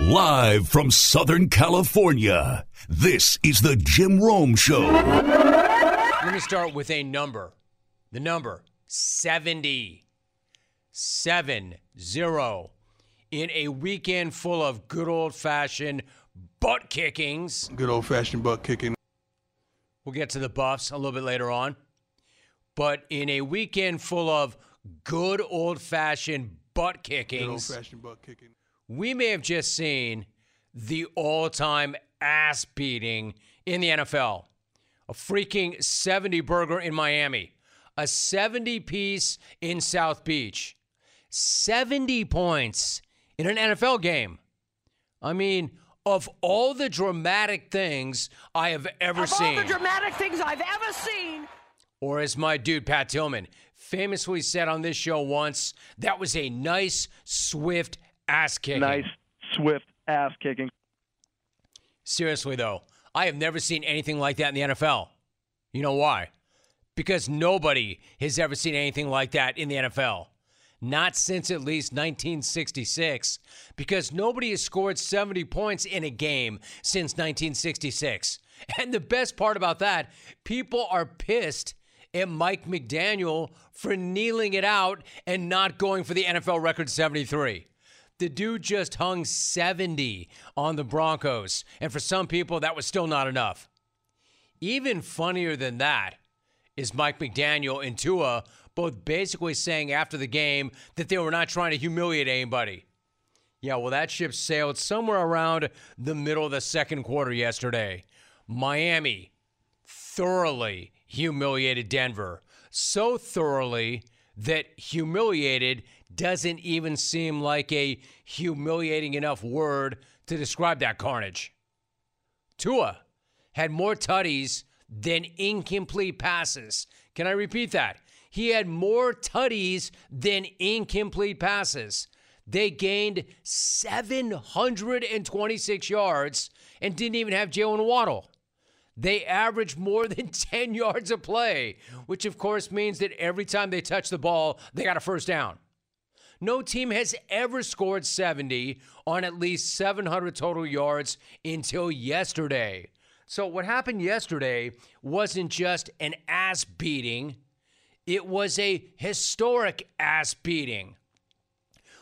Live from Southern California, this is the Jim Rome Show. Let me start with a number. The number 70. 7 0. In a weekend full of good old fashioned butt kickings. Good old fashioned butt kicking. We'll get to the buffs a little bit later on. But in a weekend full of good old fashioned butt kickings. Good old fashioned butt kicking. We may have just seen the all time ass beating in the NFL. A freaking 70 burger in Miami, a 70 piece in South Beach, 70 points in an NFL game. I mean, of all the dramatic things I have ever of seen. all the dramatic things I've ever seen. Or as my dude Pat Tillman famously said on this show once, that was a nice, swift ass kicking. nice, swift ass kicking. Seriously, though, I have never seen anything like that in the NFL. You know why? Because nobody has ever seen anything like that in the NFL. Not since at least 1966. Because nobody has scored 70 points in a game since 1966. And the best part about that, people are pissed at Mike McDaniel for kneeling it out and not going for the NFL record 73. The dude just hung 70 on the Broncos. And for some people, that was still not enough. Even funnier than that is Mike McDaniel and Tua both basically saying after the game that they were not trying to humiliate anybody. Yeah, well, that ship sailed somewhere around the middle of the second quarter yesterday. Miami thoroughly humiliated Denver. So thoroughly that humiliated doesn't even seem like a humiliating enough word to describe that carnage. Tua had more tutties than incomplete passes. Can I repeat that? He had more tutties than incomplete passes. They gained 726 yards and didn't even have Jalen Waddle. They averaged more than 10 yards a play, which of course means that every time they touch the ball, they got a first down. No team has ever scored 70 on at least 700 total yards until yesterday. So, what happened yesterday wasn't just an ass beating, it was a historic ass beating.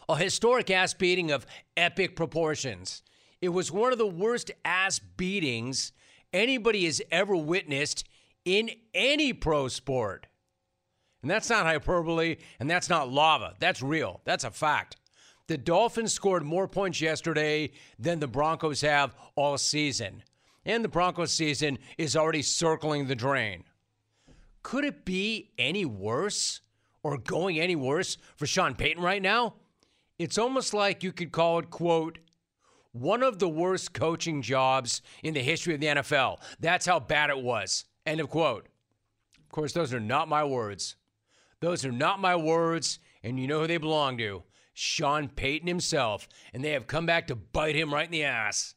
A historic ass beating of epic proportions. It was one of the worst ass beatings anybody has ever witnessed in any pro sport. And that's not hyperbole and that's not lava. That's real. That's a fact. The Dolphins scored more points yesterday than the Broncos have all season. And the Broncos season is already circling the drain. Could it be any worse or going any worse for Sean Payton right now? It's almost like you could call it, quote, one of the worst coaching jobs in the history of the NFL. That's how bad it was. End of quote. Of course, those are not my words. Those are not my words, and you know who they belong to Sean Payton himself. And they have come back to bite him right in the ass.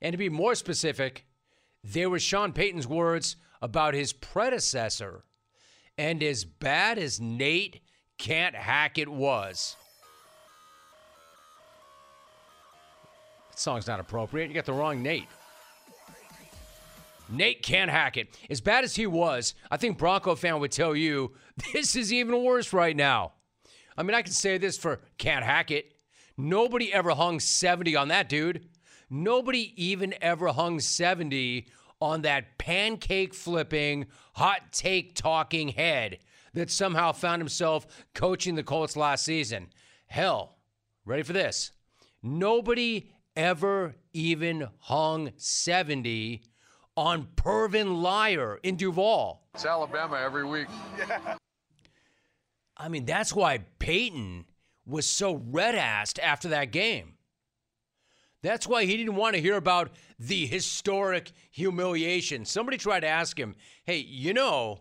And to be more specific, they were Sean Payton's words about his predecessor. And as bad as Nate Can't Hack It was, that song's not appropriate. You got the wrong Nate. Nate can't hack it. As bad as he was, I think Bronco fan would tell you this is even worse right now. I mean, I can say this for can't hack it. Nobody ever hung 70 on that dude. Nobody even ever hung 70 on that pancake flipping, hot take talking head that somehow found himself coaching the Colts last season. Hell, ready for this? Nobody ever even hung 70 on Pervin Liar in Duval. It's Alabama every week. I mean, that's why Payton was so red assed after that game. That's why he didn't want to hear about the historic humiliation. Somebody tried to ask him, hey, you know,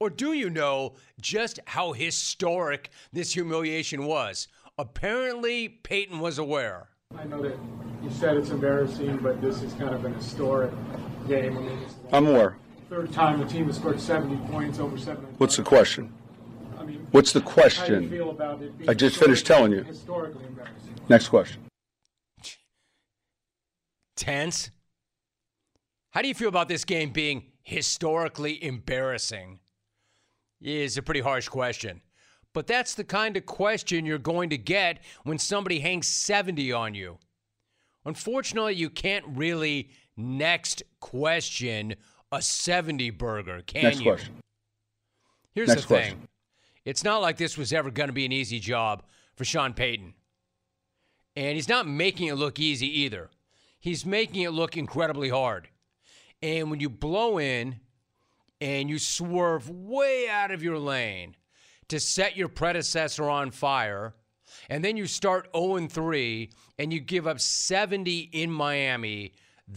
or do you know just how historic this humiliation was? Apparently, Payton was aware. I know that you said it's embarrassing, but this is kind of an historic game. I mean, I'm aware. third time the team has scored 70 points over seven. What's the question? I mean, What's the How do you question? feel about it being I just finished telling you. Historically embarrassing. Next question. tense. How do you feel about this game being historically embarrassing? Is a pretty harsh question. But that's the kind of question you're going to get when somebody hangs 70 on you. Unfortunately, you can't really next question a 70 burger, can Next you? question. Here's Next the thing. question. It's not like this was ever going to be an easy job for Sean Payton. And he's not making it look easy either. He's making it look incredibly hard. And when you blow in and you swerve way out of your lane to set your predecessor on fire, and then you start 0 3 and you give up 70 in Miami,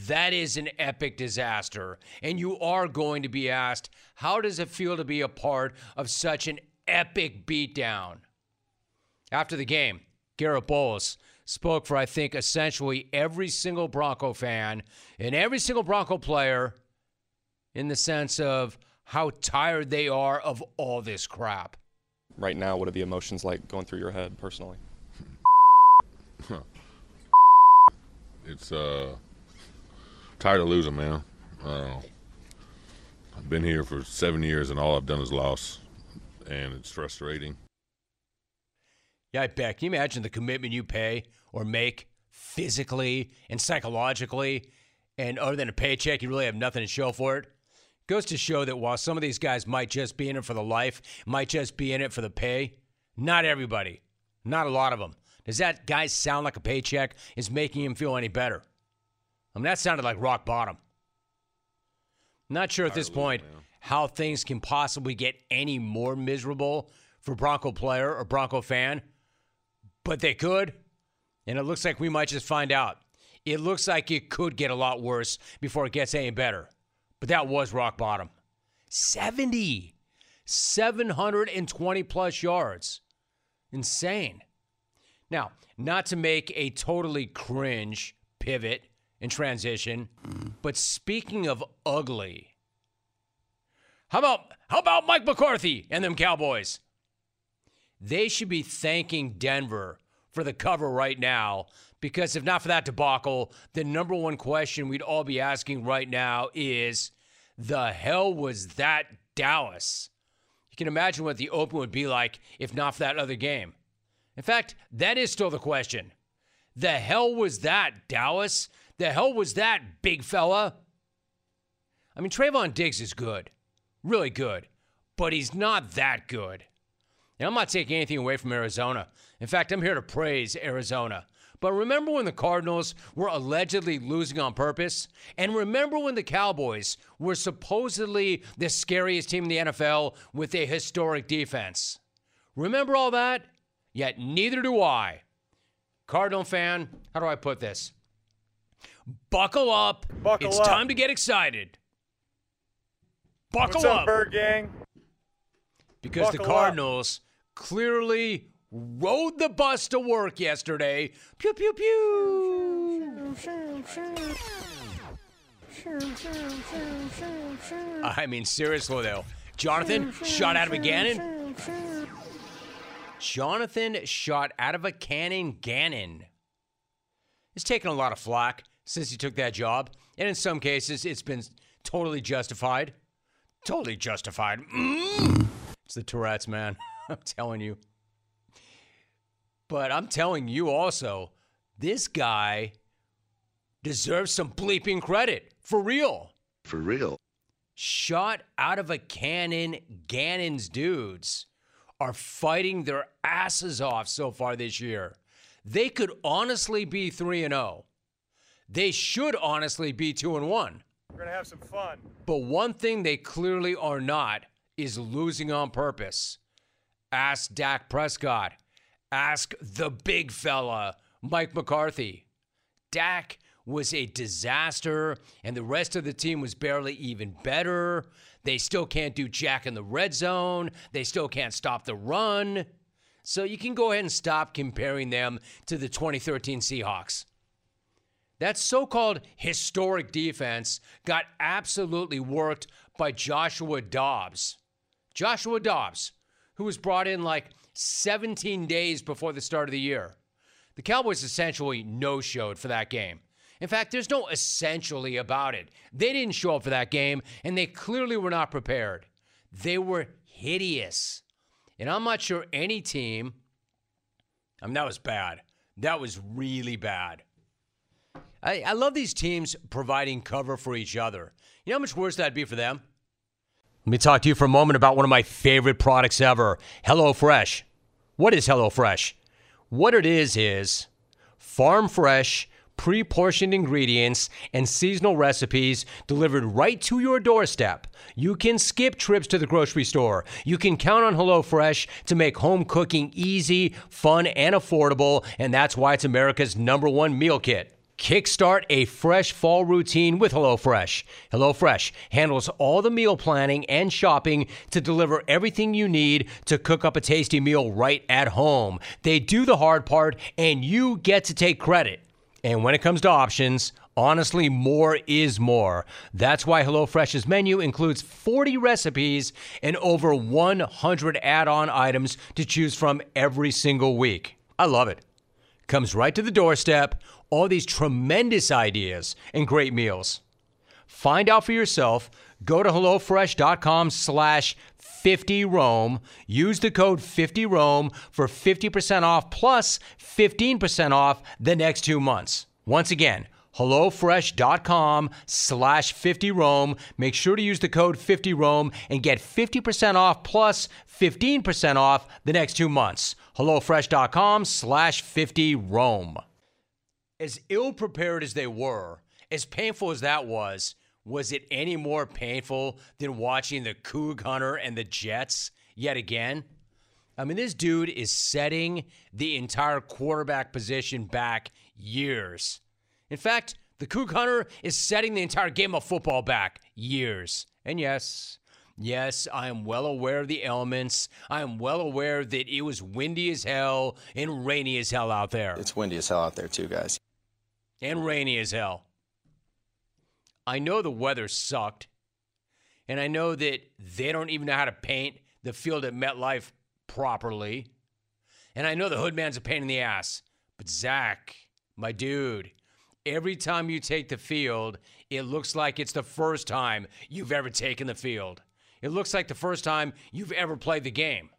that is an epic disaster. And you are going to be asked, how does it feel to be a part of such an epic beatdown? After the game, Garett Bolles spoke for, I think, essentially every single Bronco fan and every single Bronco player in the sense of how tired they are of all this crap. right now, what are the emotions like going through your head personally? It's uh tired of losing, man. Uh, I've been here for seven years, and all I've done is loss, and it's frustrating. Yeah, I bet. Can you imagine the commitment you pay or make physically and psychologically? And other than a paycheck, you really have nothing to show for it. Goes to show that while some of these guys might just be in it for the life, might just be in it for the pay, not everybody, not a lot of them. Does that guy sound like a paycheck is making him feel any better? I mean, that sounded like rock bottom. Not sure at this point how things can possibly get any more miserable for Bronco player or Bronco fan, but they could. And it looks like we might just find out. It looks like it could get a lot worse before it gets any better. But that was rock bottom. 70, 720 plus yards. Insane. Now, not to make a totally cringe pivot and transition, but speaking of ugly, how about how about Mike McCarthy and them Cowboys? They should be thanking Denver for the cover right now because if not for that debacle, the number one question we'd all be asking right now is the hell was that Dallas? You can imagine what the open would be like if not for that other game. In fact, that is still the question. The hell was that, Dallas? The hell was that, big fella? I mean, Trevon Diggs is good, really good, but he's not that good. And I'm not taking anything away from Arizona. In fact, I'm here to praise Arizona. But remember when the Cardinals were allegedly losing on purpose? And remember when the Cowboys were supposedly the scariest team in the NFL with a historic defense? Remember all that? Yet neither do I. Cardinal fan, how do I put this? Buckle up. Buckle it's up. time to get excited. Buckle What's up. up, Bird Gang? because the Buckle up. Cardinals clearly rode the bus to work yesterday. Pew pew pew. I mean, seriously though, Jonathan shot out of a cannon. Jonathan shot out of a cannon. Gannon. He's taken a lot of flack since he took that job, and in some cases, it's been totally justified. Totally justified. Mm. It's the Tourette's, man. I'm telling you. But I'm telling you also, this guy deserves some bleeping credit. For real. For real. Shot out of a cannon, Gannon's dudes are fighting their asses off so far this year. They could honestly be 3 and 0. They should honestly be 2 and 1. We're gonna have some fun. But one thing they clearly are not is losing on purpose. Ask Dak Prescott. Ask the big fella, Mike McCarthy. Dak was a disaster, and the rest of the team was barely even better. They still can't do jack in the red zone. They still can't stop the run. So you can go ahead and stop comparing them to the 2013 Seahawks. That so called historic defense got absolutely worked by Joshua Dobbs. Joshua Dobbs, who was brought in like 17 days before the start of the year. The Cowboys essentially no showed for that game. In fact, there's no essentially about it. They didn't show up for that game, and they clearly were not prepared. They were hideous. And I'm not sure any team, I mean, that was bad. That was really bad. I, I love these teams providing cover for each other. You know how much worse that'd be for them? Let me talk to you for a moment about one of my favorite products ever HelloFresh. What is HelloFresh? What it is is farm fresh, pre portioned ingredients and seasonal recipes delivered right to your doorstep. You can skip trips to the grocery store. You can count on HelloFresh to make home cooking easy, fun, and affordable, and that's why it's America's number one meal kit. Kickstart a fresh fall routine with HelloFresh. HelloFresh handles all the meal planning and shopping to deliver everything you need to cook up a tasty meal right at home. They do the hard part, and you get to take credit. And when it comes to options, honestly, more is more. That's why HelloFresh's menu includes 40 recipes and over 100 add on items to choose from every single week. I love it. Comes right to the doorstep, all these tremendous ideas and great meals. Find out for yourself. Go to HelloFresh.com slash 50Rome. Use the code 50Rome for 50% off plus 15% off the next two months. Once again, HelloFresh.com slash 50Rome. Make sure to use the code 50Rome and get 50% off plus 15% off the next two months. HelloFresh.com slash 50Rome. As ill prepared as they were, as painful as that was, was it any more painful than watching the Coug Hunter and the Jets yet again? I mean, this dude is setting the entire quarterback position back years. In fact, the Coug Hunter is setting the entire game of football back years. And yes, yes, I am well aware of the elements. I am well aware that it was windy as hell and rainy as hell out there. It's windy as hell out there, too, guys. And rainy as hell. I know the weather sucked. And I know that they don't even know how to paint the field at MetLife properly. And I know the Hoodman's a pain in the ass. But Zach, my dude, every time you take the field, it looks like it's the first time you've ever taken the field. It looks like the first time you've ever played the game.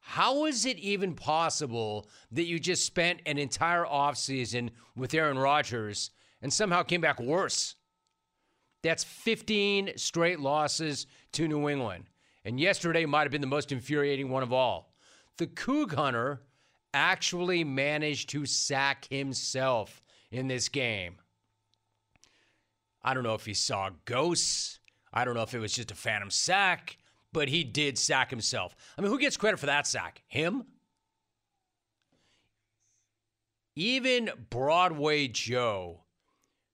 How is it even possible that you just spent an entire offseason with Aaron Rodgers and somehow came back worse? That's 15 straight losses to New England. And yesterday might have been the most infuriating one of all. The Coug Hunter actually managed to sack himself in this game. I don't know if he saw ghosts. I don't know if it was just a phantom sack, but he did sack himself. I mean, who gets credit for that sack? Him? Even Broadway Joe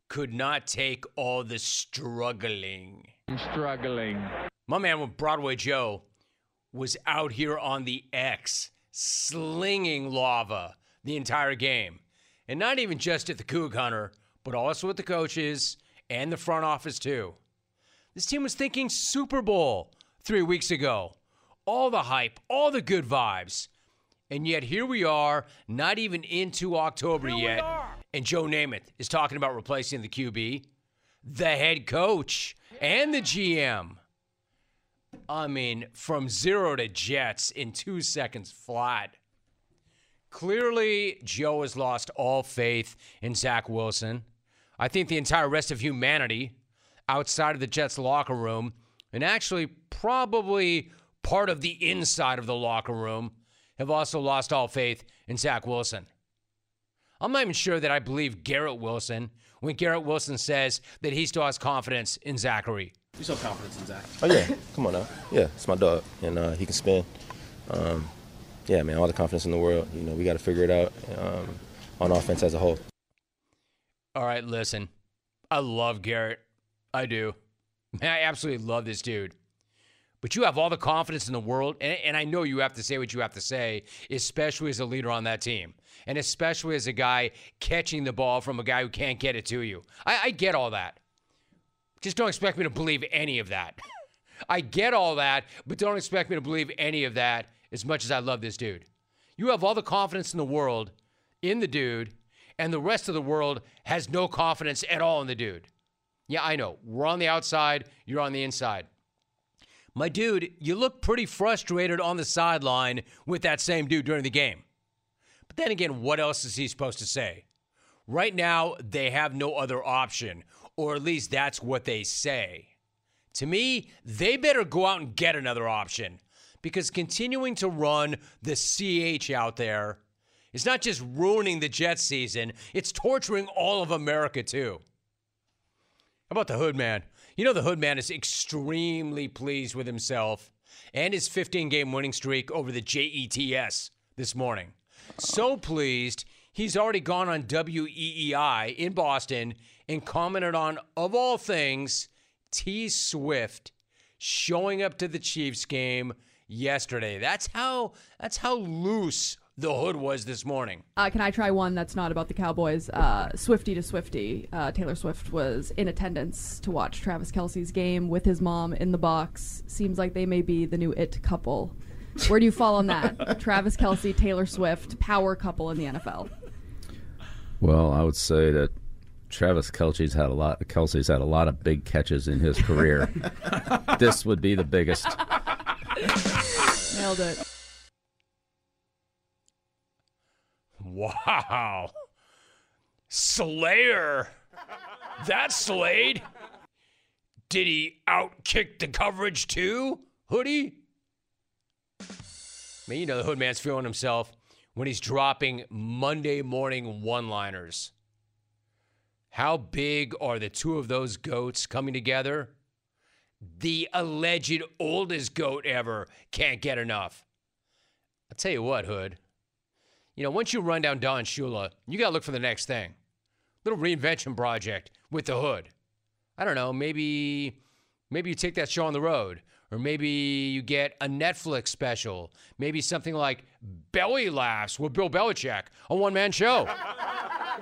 could not take all the struggling. I'm struggling. My man with Broadway Joe was out here on the X slinging lava the entire game. And not even just at the Coug Hunter, but also at the coaches and the front office, too. This team was thinking Super Bowl three weeks ago. All the hype, all the good vibes. And yet here we are, not even into October yet. And Joe Namath is talking about replacing the QB, the head coach, and the GM. I mean, from zero to Jets in two seconds flat. Clearly, Joe has lost all faith in Zach Wilson. I think the entire rest of humanity outside of the Jets locker room, and actually probably part of the inside of the locker room, have also lost all faith in Zach Wilson. I'm not even sure that I believe Garrett Wilson when Garrett Wilson says that he still has confidence in Zachary. You still have confidence in Zach? Oh, yeah. Come on now. Yeah, it's my dog, and uh, he can spin. Um, yeah, man, all the confidence in the world. You know, we got to figure it out um, on offense as a whole. All right, listen. I love Garrett. I do. Man, I absolutely love this dude. But you have all the confidence in the world, and, and, I know you have to say what you have to say, especially as a leader on that team, and especially as a guy catching the ball from a guy who can't get it to you. I, I get all that. Just don't expect me to believe any of that. I get all that, but don't expect me to believe any of that as much as I love this dude. You have all the confidence in the world in the dude, and the rest of the world has no confidence at all in the dude. Yeah, I know. We're on the outside, you're on the inside. My dude, you look pretty frustrated on the sideline with that same dude during the game. But then again, what else is he supposed to say? Right now, they have no other option, or at least that's what they say. To me, they better go out and get another option because continuing to run the CH out there is not just ruining the Jets season, it's torturing all of America too. About the Hood Man? You know, the Hood Man is extremely pleased with himself and his 15 game winning streak over the JETS this morning. So pleased, he's already gone on WEEI in Boston and commented on, of all things, T Swift showing up to the Chiefs game yesterday. That's how that's how loose the hood was this morning. Uh, can I try one that's not about the Cowboys? Uh, Swifty to Swifty. Uh, Taylor Swift was in attendance to watch Travis Kelce's game with his mom in the box. Seems like they may be the new it couple. Where do you fall on that? Travis Kelce, Taylor Swift, power couple in the NFL. Well, I would say that Travis Kelce's had a lot. Kelce's had a lot of big catches in his career. this would be the biggest. Nailed it. Wow. Slayer. That Slade. Did he outkick the coverage too, Hoodie? I mean, you know, the Hoodman's feeling himself when he's dropping Monday morning one liners. How big are the two of those goats coming together? The alleged oldest goat ever can't get enough. I'll tell you what, Hood. You know, once you run down Don Shula, you got to look for the next thing. Little reinvention project with the Hood. I don't know, maybe maybe you take that show on the road or maybe you get a Netflix special, maybe something like Belly Laughs with Bill Belichick, a one-man show.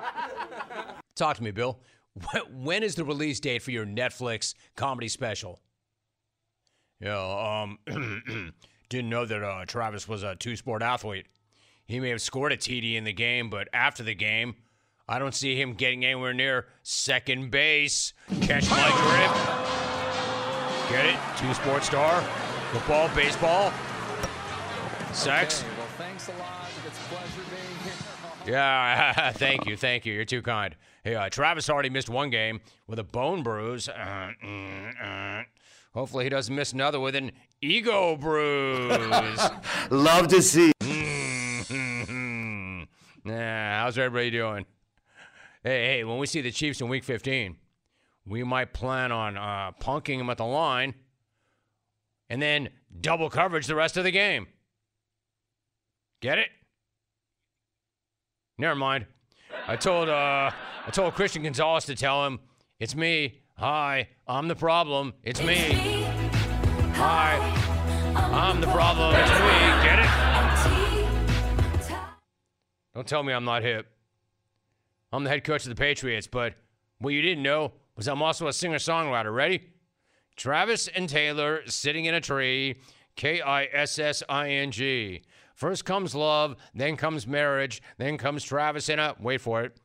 Talk to me, Bill. When is the release date for your Netflix comedy special? Yeah, um, didn't know that uh, Travis was a two-sport athlete. He may have scored a TD in the game, but after the game, I don't see him getting anywhere near second base. Catch my grip. Get it? Two sports star, football, baseball, sex. Okay, well, thanks a lot. It's a pleasure being here. Yeah, thank you, thank you. You're too kind. Hey, uh, Travis already missed one game with a bone bruise. Uh, mm, uh. Hopefully, he doesn't miss another with an ego bruise. Love to see. Mm-hmm. How's everybody doing? Hey, hey, when we see the Chiefs in Week 15, we might plan on uh, punking them at the line, and then double coverage the rest of the game. Get it? Never mind. I told uh, I told Christian Gonzalez to tell him it's me. Hi, I'm the problem. It's me. Hi, I'm the problem. It's me. Get it? Don't tell me I'm not hip. I'm the head coach of the Patriots, but what you didn't know was I'm also a singer songwriter. Ready? Travis and Taylor sitting in a tree. K I S S I N G. First comes love, then comes marriage, then comes Travis in a, wait for it,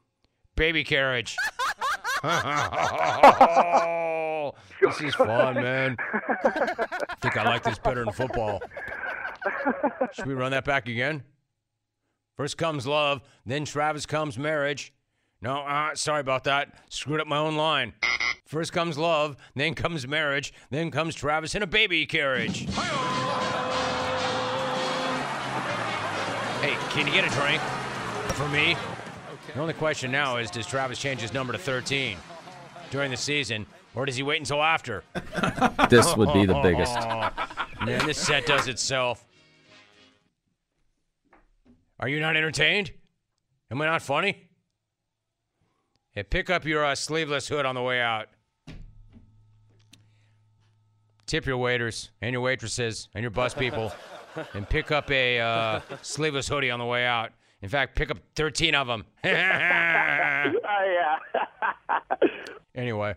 baby carriage. oh, this is fun, man. I think I like this better than football. Should we run that back again? First comes love, then Travis comes marriage. No, uh, sorry about that. Screwed up my own line. First comes love, then comes marriage, then comes Travis in a baby carriage. Hey, can you get a drink for me? The only question now is does Travis change his number to 13 during the season, or does he wait until after? This would be the biggest. Man, this set does itself. Are you not entertained? Am I not funny? Hey, pick up your uh, sleeveless hood on the way out. Tip your waiters and your waitresses and your bus people, and pick up a uh, sleeveless hoodie on the way out. In fact, pick up 13 of them. Oh, yeah. Anyway.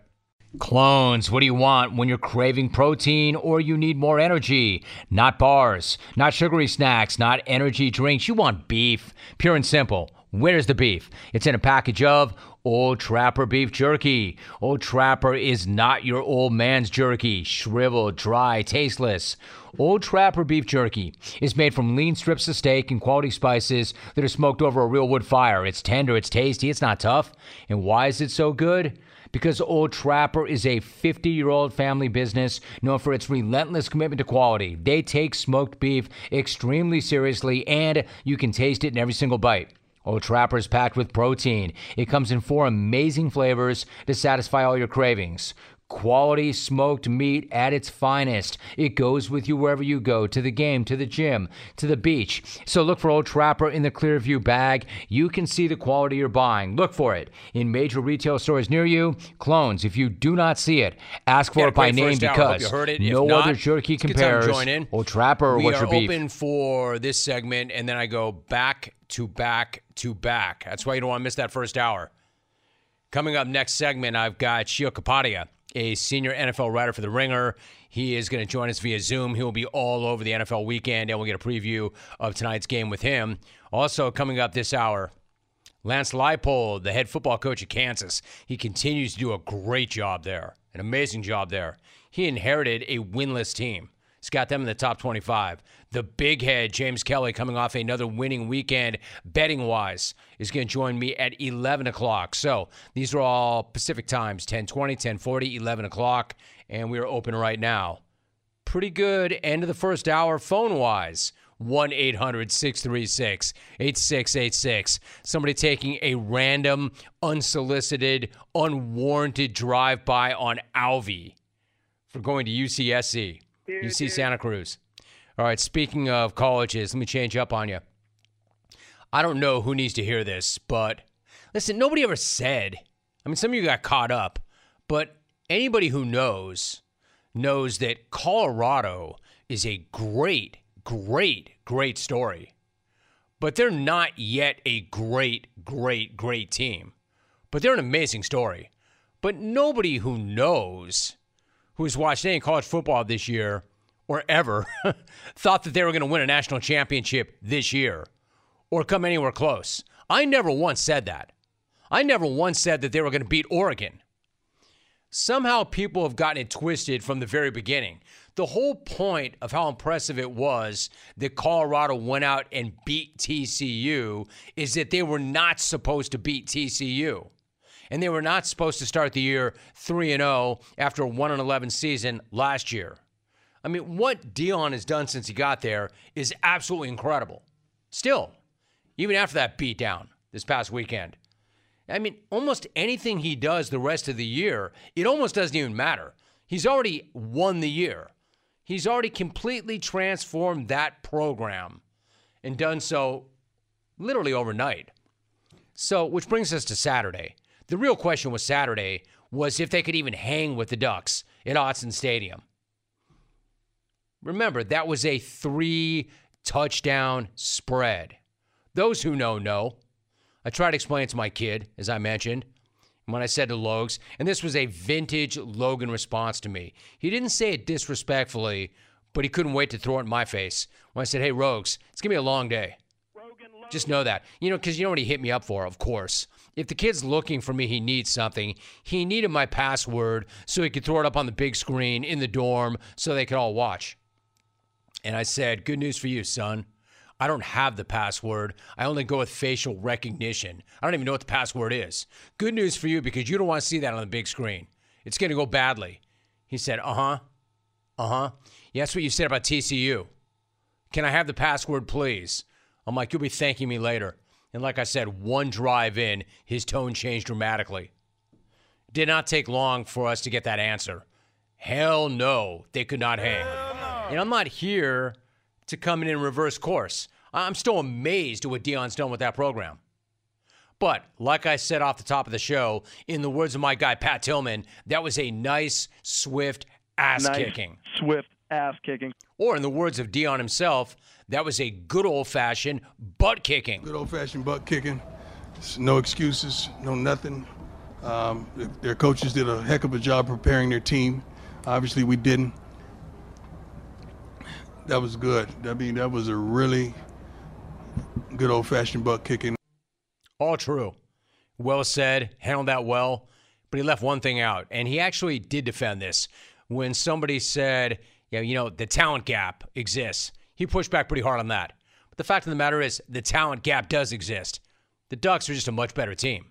Clones, what do you want when you're craving protein or you need more energy? Not bars, not sugary snacks, not energy drinks. You want beef. Pure and simple. Where's the beef? It's in a package of Old Trapper beef jerky. Old Trapper is not your old man's jerky, shriveled, dry, tasteless. Old Trapper beef jerky is made from lean strips of steak and quality spices that are smoked over a real wood fire. It's tender, it's tasty, it's not tough. And why is it so good? Because Old Trapper is a 50 year old family business known for its relentless commitment to quality. They take smoked beef extremely seriously, and you can taste it in every single bite. Old Trapper is packed with protein. It comes in four amazing flavors to satisfy all your cravings. Quality smoked meat at its finest. It goes with you wherever you go to the game, to the gym, to the beach. So look for Old Trapper in the Clearview bag. You can see the quality you're buying. Look for it in major retail stores near you. Clones, if you do not see it, ask for Yeah, it by name first hour. Hope because you heard it. No not, other jerky it's a good time to compares. join in. Old Trapper or we what's are your beef? open for this segment, and then I go back to back to back. That's why you don't want to miss that first hour. Coming up next segment, I've got Sheil Kapadia, a senior NFL writer for The Ringer. He is going to join us via Zoom. He will be all over the NFL weekend, and we'll get a preview of tonight's game with him. Also, coming up this hour, Lance Leipold, the head football coach at Kansas. He continues to do a great job there, an amazing job there. He inherited a winless team. He's got them in the top 25. The big head, James Kelly, coming off another winning weekend, betting wise, is going to join me at 11 o'clock. So these are all Pacific times 1020, 1040, 11 o'clock, and we are open right now. Pretty good end of the first hour phone wise. 1 800 636 8686. Somebody taking a random, unsolicited, unwarranted drive by on Alvy for going to UCSC, UC Santa Cruz. All right, speaking of colleges, let me change up on you. I don't know who needs to hear this, but listen, nobody ever said, I mean, some of you got caught up, but anybody who knows knows that Colorado is a great, great, great story. But they're not yet a great, great, great team. But they're an amazing story. But nobody who knows, who's watched any college football this year or ever, thought that they were going to win a national championship this year or come anywhere close. I never once said that. I never once said that they were going to beat Oregon. Somehow people have gotten it twisted from the very beginning. The whole point of how impressive it was that Colorado went out and beat TCU is that they were not supposed to beat TCU. And they were not supposed to start the year 3 and 0 after a 1 and 11 season last year. I mean, what Deion has done since he got there is absolutely incredible. Still, even after that beatdown this past weekend. I mean, almost anything he does the rest of the year, it almost doesn't even matter. He's already won the year. He's already completely transformed that program and done so literally overnight. So, which brings us to Saturday. The real question was Saturday was if they could even hang with the Ducks at Autzen Stadium. Remember, that was a three touchdown spread. Those who know, know. I tried to explain it to my kid, as I mentioned, when I said to Logs, and this was a vintage Logan response to me. He didn't say it disrespectfully, but he couldn't wait to throw it in my face when I said, Hey, Rogues, it's going to be a long day. Just know that. You know, because you know what he hit me up for, of course. If the kid's looking for me, he needs something. He needed my password so he could throw it up on the big screen in the dorm so they could all watch. And I said, Good news for you, son. I don't have the password. I only go with facial recognition. I don't even know what the password is. Good news for you because you don't want to see that on the big screen. It's going to go badly. He said, Uh huh. Uh huh. Yeah, that's what you said about TCU. Can I have the password, please? I'm like, You'll be thanking me later. And like I said, one drive in, his tone changed dramatically. Did not take long for us to get that answer. Hell no, they could not hang. And I'm not here to come in in reverse course. I'm still amazed at what Deion's done with that program. But like I said off the top of the show, in the words of my guy Pat Tillman, that was a nice, swift ass Nice, kicking. Swift ass kicking. Or in the words of Deion himself, that was a good old fashioned butt kicking. Good old fashioned butt kicking. No excuses, no nothing. Um, their coaches did a heck of a job preparing their team. Obviously, we didn't. That was good. I mean, that was a really good old fashioned butt kicking. All true. Well said. Handled that well. But he left one thing out, and he actually did defend this. When somebody said, yeah, you know, the talent gap exists, he pushed back pretty hard on that. But the fact of the matter is, the talent gap does exist. The Ducks are just a much better team.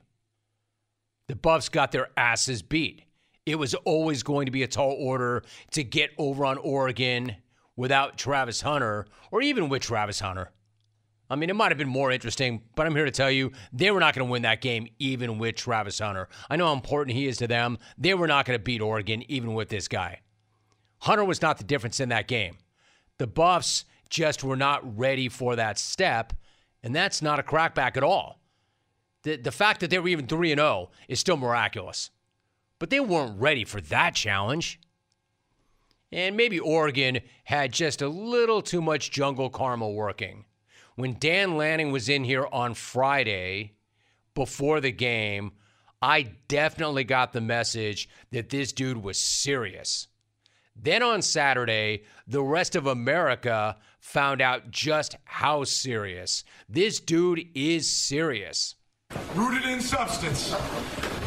The Buffs got their asses beat. It was always going to be a tall order to get over on Oregon without Travis Hunter or even with Travis Hunter. I mean, it might have been more interesting, but I'm here to tell you they were not going to win that game even with Travis Hunter. I know how important he is to them. They were not going to beat Oregon even with this guy. Hunter was not the difference in that game. The Buffs just were not ready for that step, and that's not a crackback at all. The, the fact that they were even 3 0 is still miraculous. But they weren't ready for that challenge. And maybe Oregon had just a little too much jungle karma working. When Dan Lanning was in here on Friday before the game, I definitely got the message that this dude was serious. Then on Saturday, the rest of America found out just how serious. This dude is serious. Rooted in substance,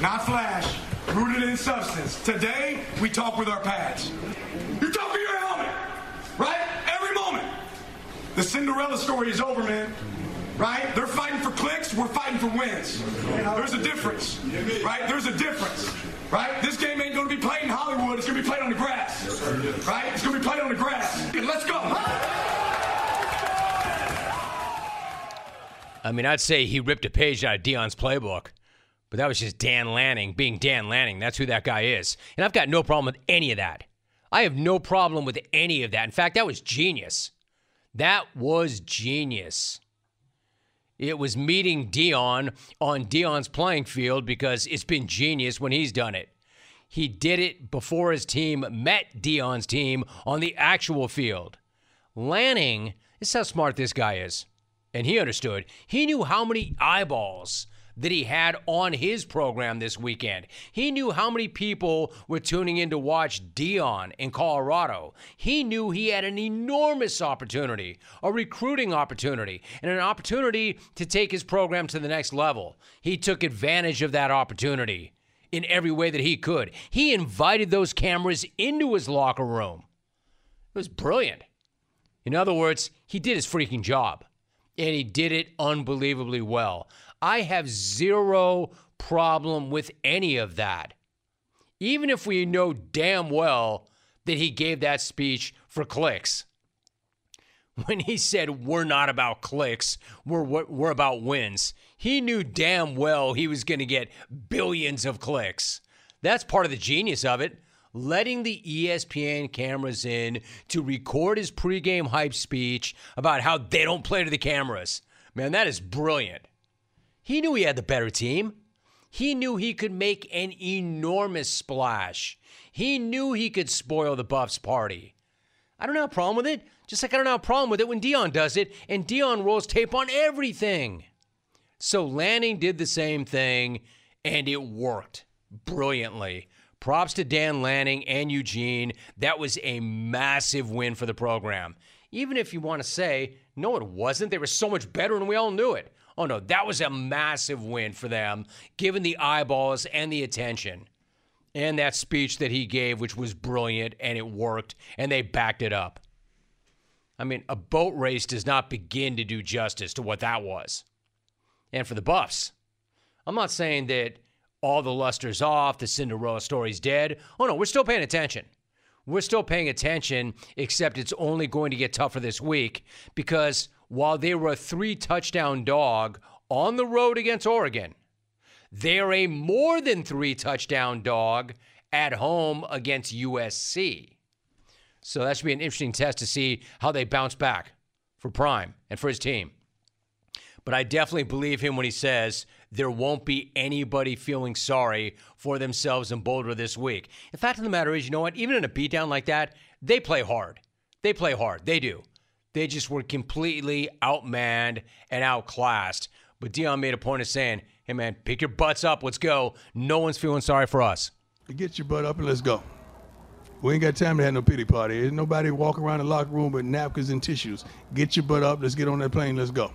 not flash. Rooted in substance. Today, we talk with our pads. You talk with your helmet, right? Every moment. The Cinderella story is over, man. Right? They're fighting for clicks, we're fighting for wins. There's a difference. Right? There's a difference. Right? This game ain't gonna be played in Hollywood, it's gonna be played on the grass. Right? It's gonna be played on the grass. Let's go. I mean, I'd say he ripped a page out of Deion's playbook, but that was just Dan Lanning being Dan Lanning. That's who that guy is. And I've got no problem with any of that. I have no problem with any of that. In fact, that was genius. That was genius. It was meeting Deion on Deion's playing field because it's been genius when he's done it. He did it before his team met Deion's team on the actual field. Lanning, this is how smart this guy is and he understood. He knew how many eyeballs that he had on his program this weekend. He knew how many people were tuning in to watch Deion in Colorado. He knew he had an enormous opportunity, a recruiting opportunity, and an opportunity to take his program to the next level. He took advantage of that opportunity in every way that he could. He invited those cameras into his locker room. It was brilliant. In other words, he did his freaking job and he did it unbelievably well. I have zero problem with any of that. Even if we know damn well that he gave that speech for clicks. When he said, We're not about clicks, we're, we're about wins, he knew damn well he was going to get billions of clicks. That's part of the genius of it letting the ESPN cameras in to record his pregame hype speech about how they don't play to the cameras. Man, that is brilliant. He knew he had the better team. He knew he could make an enormous splash. He knew he could spoil the Buffs party. I don't have a problem with it, just like I don't have a problem with it when Deion does it, and Deion rolls tape on everything. So Lanning did the same thing, and it worked brilliantly. Props to Dan Lanning and Eugene. That was a massive win for the program. Even if you want to say, no, it wasn't. They were so much better and we all knew it. Oh, no, that was a massive win for them, given the eyeballs and the attention. And that speech that he gave, which was brilliant and it worked, and they backed it up. I mean, a boat race does not begin to do justice to what that was. And for the Buffs, I'm not saying that all the luster's off, the Cinderella story's dead. Oh no, we're still paying attention. We're still paying attention, except it's only going to get tougher this week because while they were a three touchdown dog on the road against Oregon, they're a more than three touchdown dog at home against USC. So that should be an interesting test to see how they bounce back for Prime and for his team. But I definitely believe him when he says there won't be anybody feeling sorry for themselves in Boulder this week. The fact of the matter is, you know what? Even in a beatdown like that, they play hard. They play hard. They do. They just were completely outmanned and outclassed. But Deion made a point of saying, hey, man, pick your butts up. Let's go. No one's feeling sorry for us. Get your butt up and let's go. We ain't got time to have no pity party. There's nobody walking around the locker room with napkins and tissues. Get your butt up. Let's get on that plane. Let's go.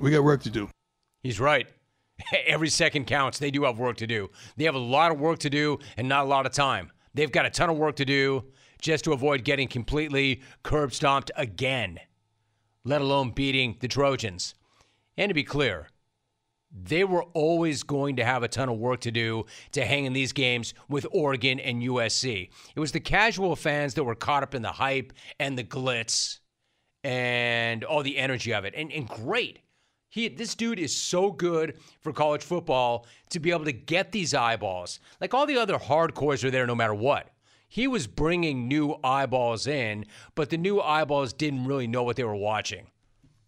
We got work to do. He's right. Every second counts. They do have work to do. They have a lot of work to do and not a lot of time. They've got a ton of work to do just to avoid getting completely curb stomped again, let alone beating the Trojans. And to be clear, they were always going to have a ton of work to do to hang in these games with Oregon and USC. It was the casual fans that were caught up in the hype and the glitz and all the energy of it. And, and great. He, this dude is so good for college football to be able to get these eyeballs. Like all the other hardcores are there no matter what. He was bringing new eyeballs in, but the new eyeballs didn't really know what they were watching.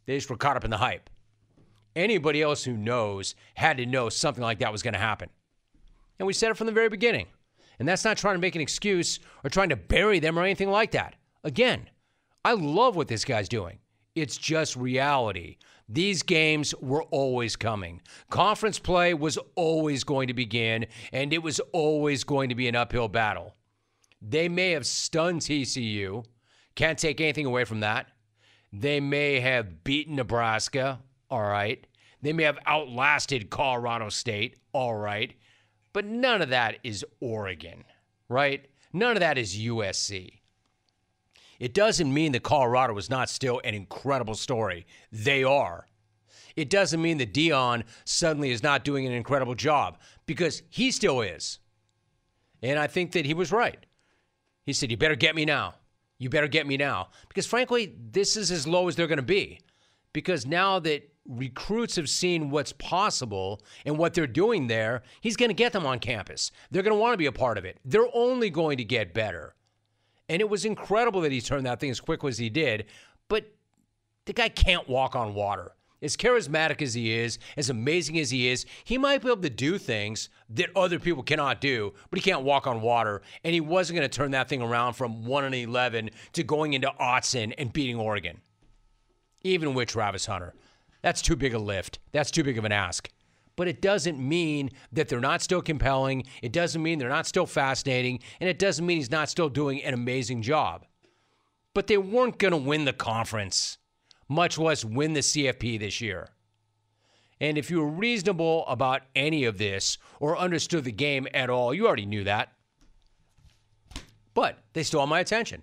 They just were caught up in the hype. Anybody else who knows had to know something like that was going to happen. And we said it from the very beginning. And that's not trying to make an excuse or trying to bury them or anything like that. Again, I love what this guy's doing. It's just reality. These games were always coming. Conference play was always going to begin, and it was always going to be an uphill battle. They may have stunned TCU. Can't take anything away from that. They may have beaten Nebraska all right. They may have outlasted Colorado State, all right. But none of that is Oregon, right? None of that is USC. It doesn't mean that Colorado is not still an incredible story. They are. It doesn't mean that Deion suddenly is not doing an incredible job because he still is. And I think that he was right. He said, You better get me now. You better get me now. Because frankly, this is as low as they're going to be. Because now that recruits have seen what's possible and what they're doing there, he's going to get them on campus. They're going to want to be a part of it. They're only going to get better. And it was incredible that he turned that thing as quick as he did. But the guy can't walk on water. As charismatic as he is, as amazing as he is, he might be able to do things that other people cannot do, but he can't walk on water. And he wasn't going to turn that thing around from 1 and 11 to going into Autzen and beating Oregon, even with Travis Hunter. That's too big a lift. That's too big of an ask. But it doesn't mean that they're not still compelling. It doesn't mean they're not still fascinating. And it doesn't mean he's not still doing an amazing job. But they weren't going to win the conference, much less win the CFP this year. And if you were reasonable about any of this or understood the game at all, you already knew that. But they stole my attention.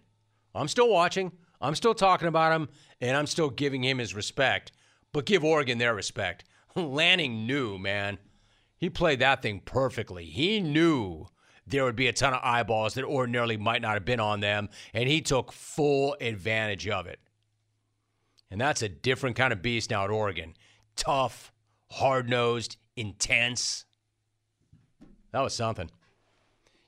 I'm still watching, I'm still talking about him, and I'm still giving him his respect but give Oregon their respect. Lanning knew, man. He played that thing perfectly. He knew there would be a ton of eyeballs that ordinarily might not have been on them, and he took full advantage of it. And that's a different kind of beast now at Oregon. Tough, hard nosed, intense. That was something.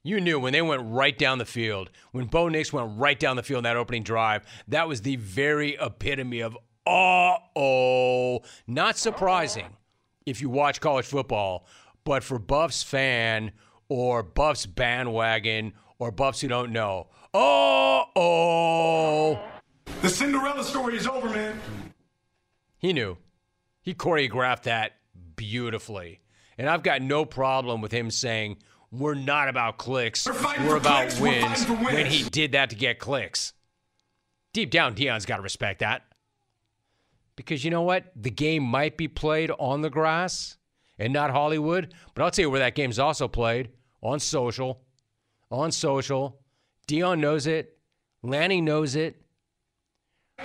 You knew when they went right down the field, when Bo Nix went right down the field in that opening drive, that was the very epitome of uh oh. Not surprising if you watch college football, but for Buffs fan or Buffs bandwagon or Buffs who don't know, uh oh. The Cinderella story is over, man. He knew. He choreographed that beautifully. And I've got no problem with him saying, we're not about clicks, we're, we're about clicks. wins, we're when he did that to get clicks. Deep down, Deion's got to respect that. Because you know what? The game might be played on the grass and not Hollywood, but I'll tell you where that game's also played on social. On social. Deion knows it. Lanning knows it.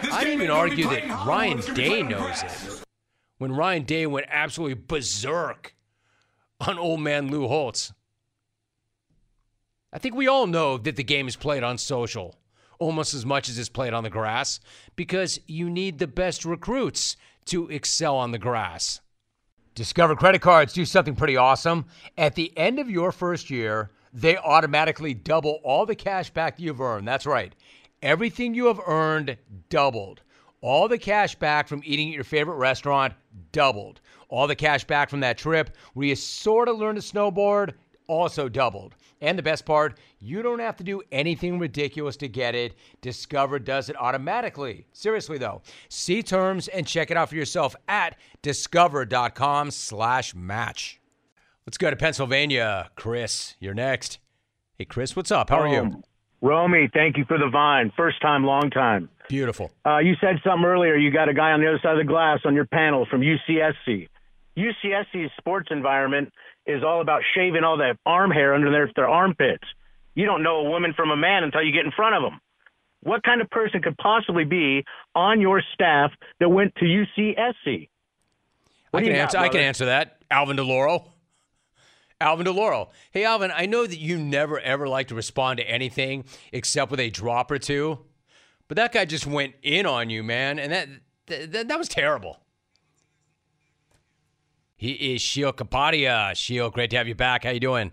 This I'd even argue that Ryan Day knows it. When Ryan Day went absolutely berserk on old man Lou Holtz. I think we all know that the game is played on social almost as much as it's played on the grass because you need the best recruits to excel on the grass. Discover credit cards do something pretty awesome. At the end of your first year, they automatically double all the cash back you've earned. That's right. Everything you have earned doubled. All the cash back from eating at your favorite restaurant doubled. All the cash back from that trip where you sort of learned to snowboard also doubled. And the best part, you don't have to do anything ridiculous to get it. Discover does it automatically. Seriously though, see terms and check it out for yourself at discover.com/match. Let's go to Pennsylvania. Chris, you're next. Hey Chris, what's up? How are you? Romy, thank you for the vine. First time, long time. Beautiful. Uh, you said something earlier. You got a guy on the other side of the glass on your panel from UCSC. UCSC's sports environment is all about shaving all that arm hair under their, their armpits. You don't know a woman from a man until you get in front of them. What kind of person could possibly be on your staff that went to UCSC? I can answer. Got, I can answer that. Alvin DeLauro. Alvin DeLauro. Hey, Alvin. I know that you never ever like to respond to anything except with a drop or two, but that guy just went in on you, man, and that that, that was terrible. He is Sheil Kapadia. Sheil, great to have you back. How you doing?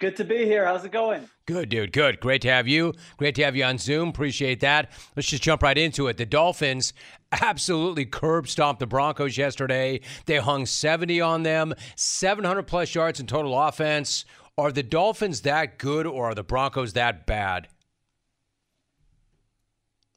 Good to be here. How's it going? Good, dude. Good. Great to have you. Great to have you on Zoom. Appreciate that. Let's just jump right into it. The Dolphins absolutely curb stomped the Broncos yesterday. They hung 70 on them, 700 plus yards in total offense. Are the Dolphins that good or are the Broncos that bad?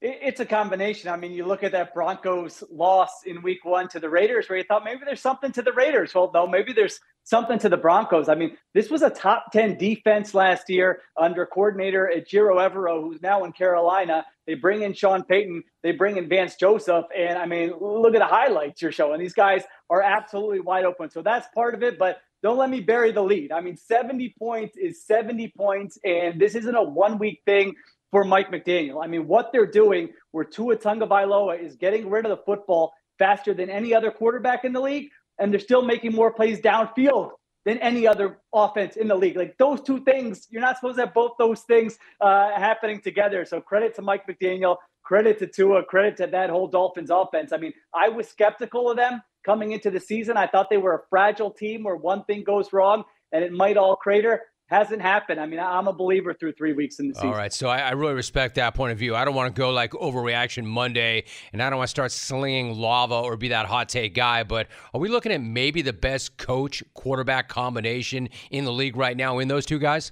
It's a combination. I mean, you look at that Broncos loss in week one to the Raiders, where you thought maybe there's something to the Raiders. Well, no, maybe there's something to the Broncos. I mean, this was a top 10 defense last year under coordinator Ejiro Evero, who's now in Carolina. They bring in Sean Payton, they bring in Vance Joseph. And I mean, look at the highlights you're showing. These guys are absolutely wide open. So that's part of it. But don't let me bury the lead. I mean, 70 points is 70 points, and this isn't a one week thing for Mike McDaniel. I mean, what they're doing where Tua Tagovailoa is getting rid of the football faster than any other quarterback in the league, and they're still making more plays downfield than any other offense in the league. Like those two things, you're not supposed to have both those things uh, happening together. So credit to Mike McDaniel, credit to Tua, credit to that whole Dolphins offense. I mean, I was skeptical of them coming into the season. I thought they were a fragile team where one thing goes wrong and it might all crater hasn't happened. I mean, I'm a believer through three weeks in the season. All right, so I, I, really respect that point of view. I don't want to go like overreaction Monday, and I don't want to start slinging lava or be that hot take guy. But are we looking at maybe the best coach quarterback combination in the league right now in those two guys?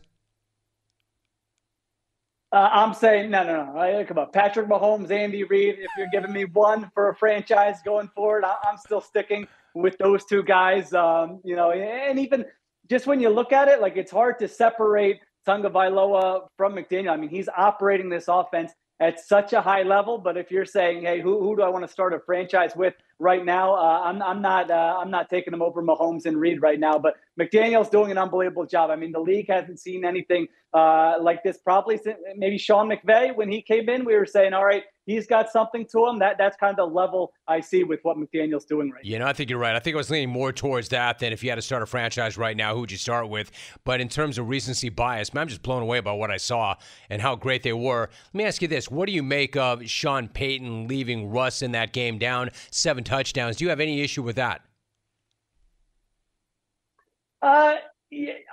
Uh, I'm saying no, no, no. I, come on, Patrick Mahomes, Andy Reid. If you're giving me one for a franchise going forward, I, am still sticking with those two guys. Um, you know, and even just when you look at it, like it's hard to separate Tagovailoa from McDaniel. I mean, he's operating this offense at such a high level. But if you're saying, hey, who, who do I want to start a franchise with right now? Uh, I'm, I'm not uh, I'm not taking him over Mahomes and Reid right now. But McDaniel's doing an unbelievable job. I mean, the league hasn't seen anything uh, like this probably since maybe Sean McVay when he came in. We were saying, all right, he's got something to him. That that's kind of the level I see with what McDaniel's doing right. Now. You know, I think you're right. I think I was leaning more towards that than if you had to start a franchise right now, who would you start with? But in terms of recency bias, man, I'm just blown away by what I saw and how great they were. Let me ask you this: What do you make of Sean Payton leaving Russ in that game down seven touchdowns? Do you have any issue with that? Uh,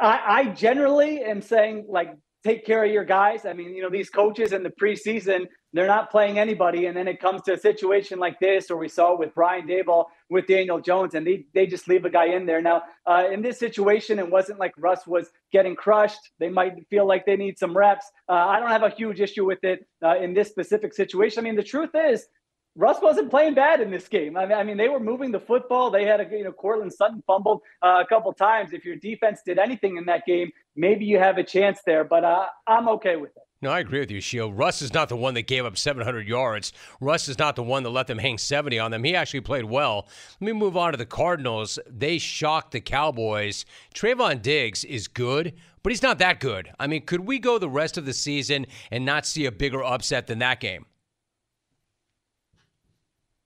I, I generally am saying like take care of your guys. I mean, you know, these coaches in the preseason, they're not playing anybody. And then it comes to a situation like this, or we saw with Brian Daboll with Daniel Jones, and they, they just leave a guy in there. Now, uh, in this situation, it wasn't like Russ was getting crushed. They might feel like they need some reps. Uh, I don't have a huge issue with it uh, in this specific situation. I mean, the truth is, Russ wasn't playing bad in this game. I mean, I mean, they were moving the football. They had a you know Courtland Sutton fumbled uh, a couple times. If your defense did anything in that game, maybe you have a chance there. But uh, I'm okay with it. No, I agree with you, Sheil. Russ is not the one that gave up 700 yards. Russ is not the one that let them hang 70 on them. He actually played well. Let me move on to the Cardinals. They shocked the Cowboys. Trevon Diggs is good, but he's not that good. I mean, could we go the rest of the season and not see a bigger upset than that game?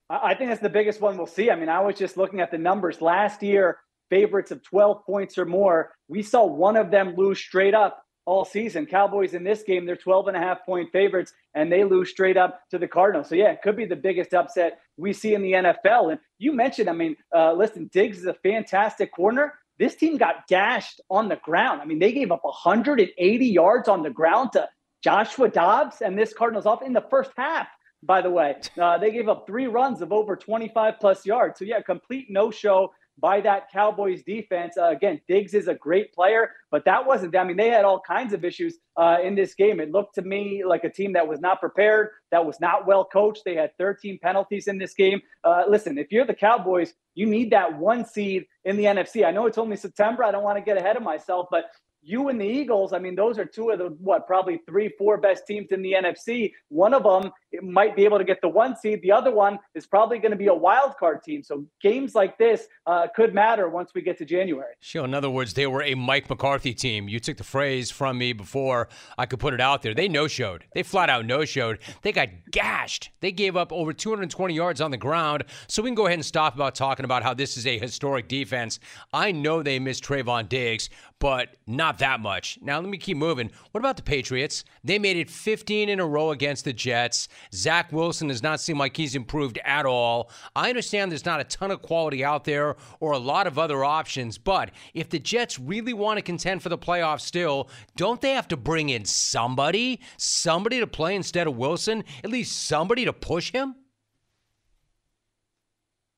I think that's the biggest one we'll see. I mean, I was just looking at the numbers last year, favorites of 12 points or more. We saw one of them lose straight up all season. Cowboys in this game, they're 12 and a half point favorites, and they lose straight up to the Cardinals. So, yeah, it could be the biggest upset we see in the NFL. And you mentioned, I mean, uh, listen, Diggs is a fantastic corner. This team got gashed on the ground. I mean, they gave up 180 yards on the ground to Joshua Dobbs and this Cardinals off in the first half by the way. Uh, they gave up three runs of over 25 plus yards. So, yeah, complete no show by that Cowboys defense. Uh, again, Diggs is a great player, but that wasn't, I mean, they had all kinds of issues uh, in this game. It looked to me like a team that was not prepared, that was not well coached. They had 13 penalties in this game. Uh, listen, if you're the Cowboys, you need that one seed in the NFC. I know it's only September. I don't want to get ahead of myself, but you and the Eagles, I mean, those are two of the what probably three, four best teams in the NFC. One of them might be able to get the one seed. The other one is probably going to be a wild card team. So games like this uh, could matter once we get to January. Sure. In other words, they were a Mike McCarthy team. You took the phrase from me before I could put it out there. They no showed. They flat out no showed. They got gashed. They gave up over 220 yards on the ground. So we can go ahead and stop about talking about how this is a historic defense. I know they missed Trevon Diggs, but not that much. Now, let me keep moving. What about the Patriots? They made it 15 in a row against the Jets. Zach Wilson does not seem like he's improved at all. I understand there's not a ton of quality out there or a lot of other options, but if the Jets really want to contend for the playoffs still, don't they have to bring in somebody? Somebody to play instead of Wilson? At least somebody to push him?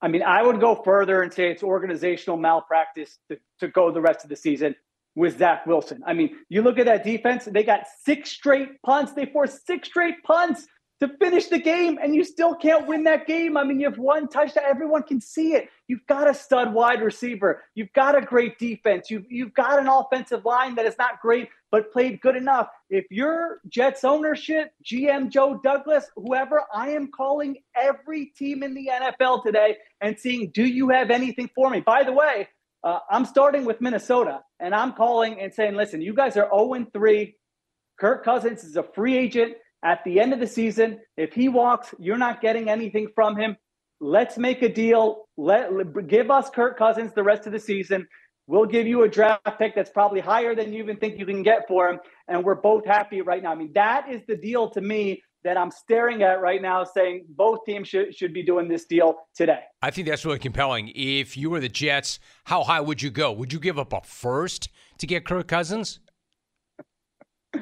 I mean, I would go further and say it's organizational malpractice to, to go the rest of the season with Zach Wilson. I mean, you look at that defense, they got six straight punts. They forced six straight punts to finish the game, and you still can't win that game. I mean, you have one touchdown. Everyone can see it. You've got a stud wide receiver. You've got a great defense. You've, you've got an offensive line that is not great, but played good enough. If you're Jets ownership, GM Joe Douglas, whoever, I am calling every team in the NFL today and seeing, do you have anything for me? By the way, uh, I'm starting with Minnesota, and I'm calling and saying, listen, you guys are 0 3. Kirk Cousins is a free agent at the end of the season. If he walks, you're not getting anything from him. Let's make a deal. Let give us Kirk Cousins the rest of the season. We'll give you a draft pick that's probably higher than you even think you can get for him, and we're both happy right now. I mean, that is the deal to me that I'm staring at right now, saying both teams should should be doing this deal today. I think that's really compelling. If you were the Jets, how high would you go? Would you give up a first to get Kirk Cousins?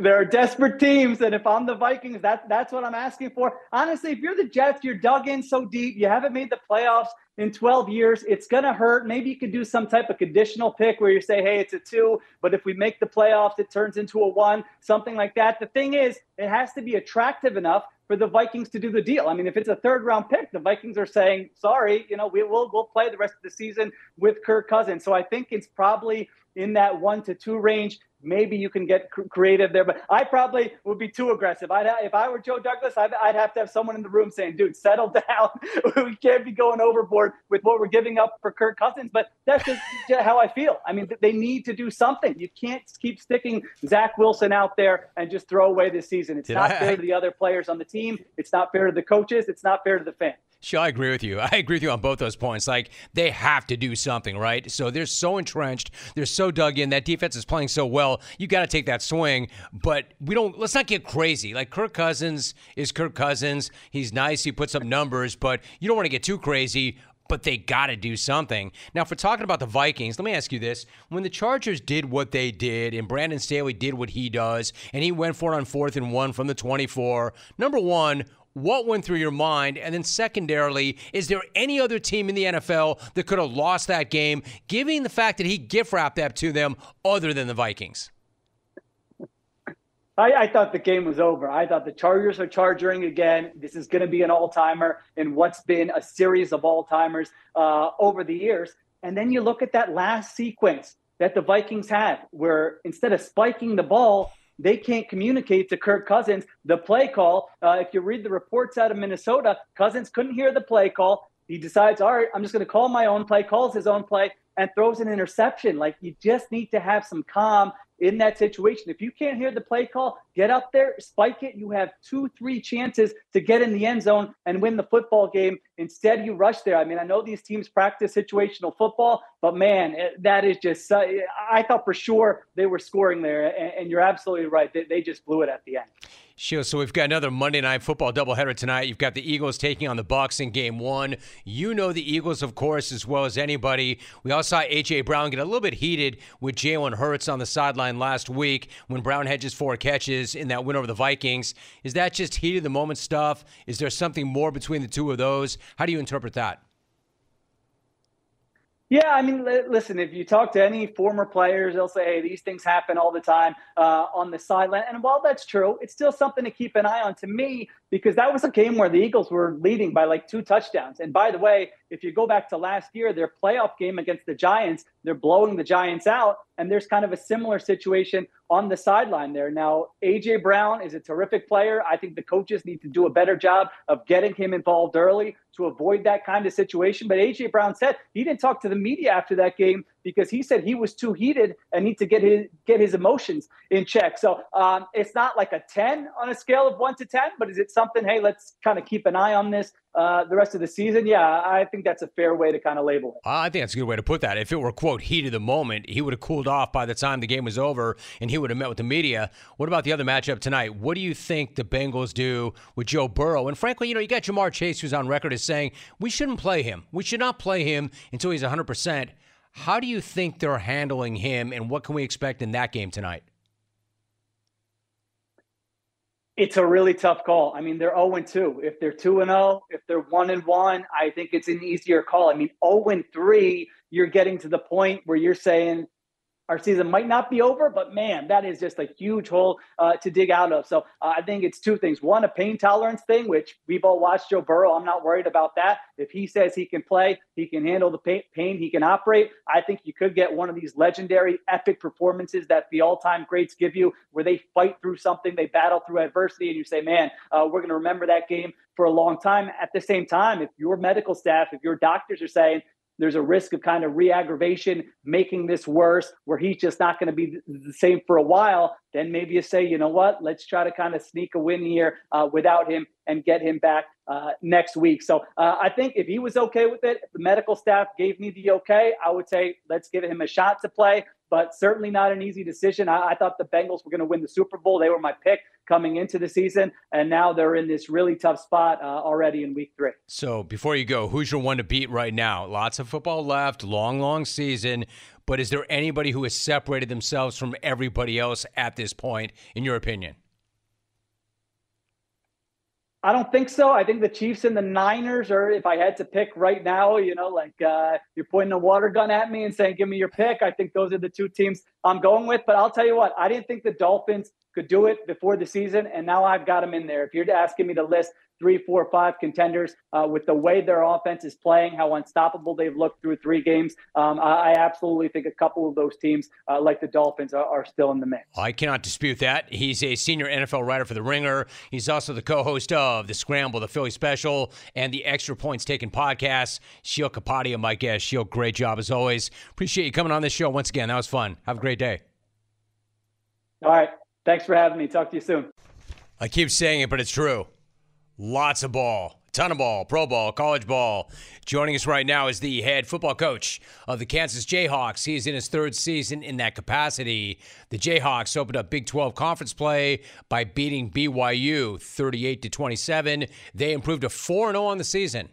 there are desperate teams, and if I'm the Vikings, that that's what I'm asking for. Honestly, if you're the Jets, you're dug in so deep, you haven't made the playoffs in 12 years. It's gonna hurt. Maybe you could do some type of conditional pick where you say, "Hey, it's a two, but if we make the playoffs, it turns into a one," something like that. The thing is, it has to be attractive enough for the Vikings to do the deal. I mean, if it's a third round pick, the Vikings are saying, "Sorry, you know, we will we'll play the rest of the season with Kirk Cousins." So I think it's probably in that one to two range maybe you can get creative there. But I probably would be too aggressive. I'd if I were Joe Douglas, I'd, I'd have to have someone in the room saying, "Dude, settle down. we can't be going overboard with what we're giving up for Kirk Cousins." But that's just how I feel. I mean, they need to do something. You can't keep sticking Zach Wilson out there and just throw away this season. It's Did not I, fair to the other players on the team. It's not fair to the coaches. It's not fair to the fans. Sure, I agree with you. I agree with you on both those points. Like they have to do something, right? So they're so entrenched, they're so dug in. That defense is playing so well. You got to take that swing, but we don't. Let's not get crazy. Like Kirk Cousins is Kirk Cousins. He's nice. He puts up numbers, but you don't want to get too crazy. But they got to do something. Now, if we're talking about the Vikings, let me ask you this. When the Chargers did what they did, and Brandon Staley did what he does, and he went for it on fourth and one from the 24, number one, what went through your mind? And then, secondarily, is there any other team in the NFL that could have lost that game, given the fact that he gift wrapped that to them other than the Vikings? I, I, thought the game was over. I thought the Chargers are charging again. This is going to be an all timer in what's been a series of all timers uh, over the years. And then you look at that last sequence that the Vikings had, where instead of spiking the ball, they can't communicate to Kirk Cousins the play call. Uh, if you read the reports out of Minnesota, Cousins couldn't hear the play call. He decides, all right, I'm just going to call my own play, calls his own play, and throws an interception. Like you just need to have some calm in that situation. If you can't hear the play call, get up there, spike it. You have two, three chances to get in the end zone and win the football game. Instead, you rush there. I mean, I know these teams practice situational football, but man, that is just, uh, I thought for sure they were scoring there. And, and you're absolutely right. They, they just blew it at the end. Sure. So we've got another Monday Night Football doubleheader tonight. You've got the Eagles taking on the Bucs in Game One. You know the Eagles, of course, as well as anybody. We all saw AJ Brown get a little bit heated with Jalen Hurts on the sideline last week when Brown had just four catches in that win over the Vikings. Is that just heat of the moment stuff? Is there something more between the two of those? How do you interpret that? Yeah, I mean, li- listen, if you talk to any former players, they'll say, hey, these things happen all the time uh, on the sideline. And while that's true, it's still something to keep an eye on to me because that was a game where the Eagles were leading by like two touchdowns. And by the way, if you go back to last year, their playoff game against the Giants, they're blowing the Giants out. And there's kind of a similar situation on the sideline there. Now, AJ Brown is a terrific player. I think the coaches need to do a better job of getting him involved early to avoid that kind of situation. But AJ Brown said he didn't talk to the media after that game because he said he was too heated and need to get his get his emotions in check. So um, it's not like a ten on a scale of one to ten, but is it something? Hey, let's kind of keep an eye on this uh, the rest of the season. Yeah, I think that's a fair way to kind of label it. I think that's a good way to put that. If it were quote heat of the moment, he would have cooled off by the time the game was over, and he would have met with the media. What about the other matchup tonight? What do you think the Bengals do with Joe Burrow? And frankly, you know, you got Ja'Marr Chase, who's on record as saying we shouldn't play him. We should not play him until he's 100 percent. How do you think they're handling him, and what can we expect in that game tonight? It's a really tough call. I mean, they're 0 2. If they're 2 0, if they're 1 and 1, I think it's an easier call. I mean, 0 3, you're getting to the point where you're saying, our season might not be over, but man, that is just a huge hole uh, to dig out of. So uh, I think it's two things. One, a pain tolerance thing, which we've all watched Joe Burrow. I'm not worried about that. If he says he can play, he can handle the pain, he can operate. I think you could get one of these legendary, epic performances that the all time greats give you, where they fight through something, they battle through adversity, and you say, man, uh, we're going to remember that game for a long time. At the same time, if your medical staff, if your doctors are saying, there's a risk of kind of re-aggravation, making this worse, where he's just not going to be the same for a while. Then maybe you say, you know what, let's try to kind of sneak a win here uh, without him and get him back uh, next week. So uh, I think if he was okay with it, if the medical staff gave me the okay, I would say let's give him a shot to play. But certainly not an easy decision. I, I thought the Bengals were going to win the Super Bowl. They were my pick coming into the season, and now they're in this really tough spot uh, already in Week Three. So before you go, who's your one to beat right now? Lots of football left, long, long season. But is there anybody who has separated themselves from everybody else at this point, in your opinion? I don't think so. I think the Chiefs and the Niners are, if I had to pick right now, you know, like uh, you're pointing a water gun at me and saying, give me your pick. I think those are the two teams I'm going with. But I'll tell you what, I didn't think the Dolphins could do it before the season, and now I've got them in there. If you're asking me to list three, four, five contenders uh, with the way their offense is playing, how unstoppable they've looked through three games. Um, I, I, absolutely think a couple of those teams, uh, like the Dolphins, are, are, still in the mix. I cannot dispute that. He's a senior NFL writer for The Ringer. He's also the co host of The Scramble, The Philly Special, and the Extra Points Taken podcast. Sheil Kapadia, my guest. Sheil, great job as always. Appreciate you coming on this show once again. That was fun. Have a great day. All right. Thanks for having me. Talk to you soon. I keep saying it, but it's true. Lots of ball, ton of ball, pro ball, college ball. Joining us right now is the head football coach of the Kansas Jayhawks. He is in his third season in that capacity. The Jayhawks opened up Big 12 conference play by beating BYU 38 to 27. They improved to 4 0 on the season.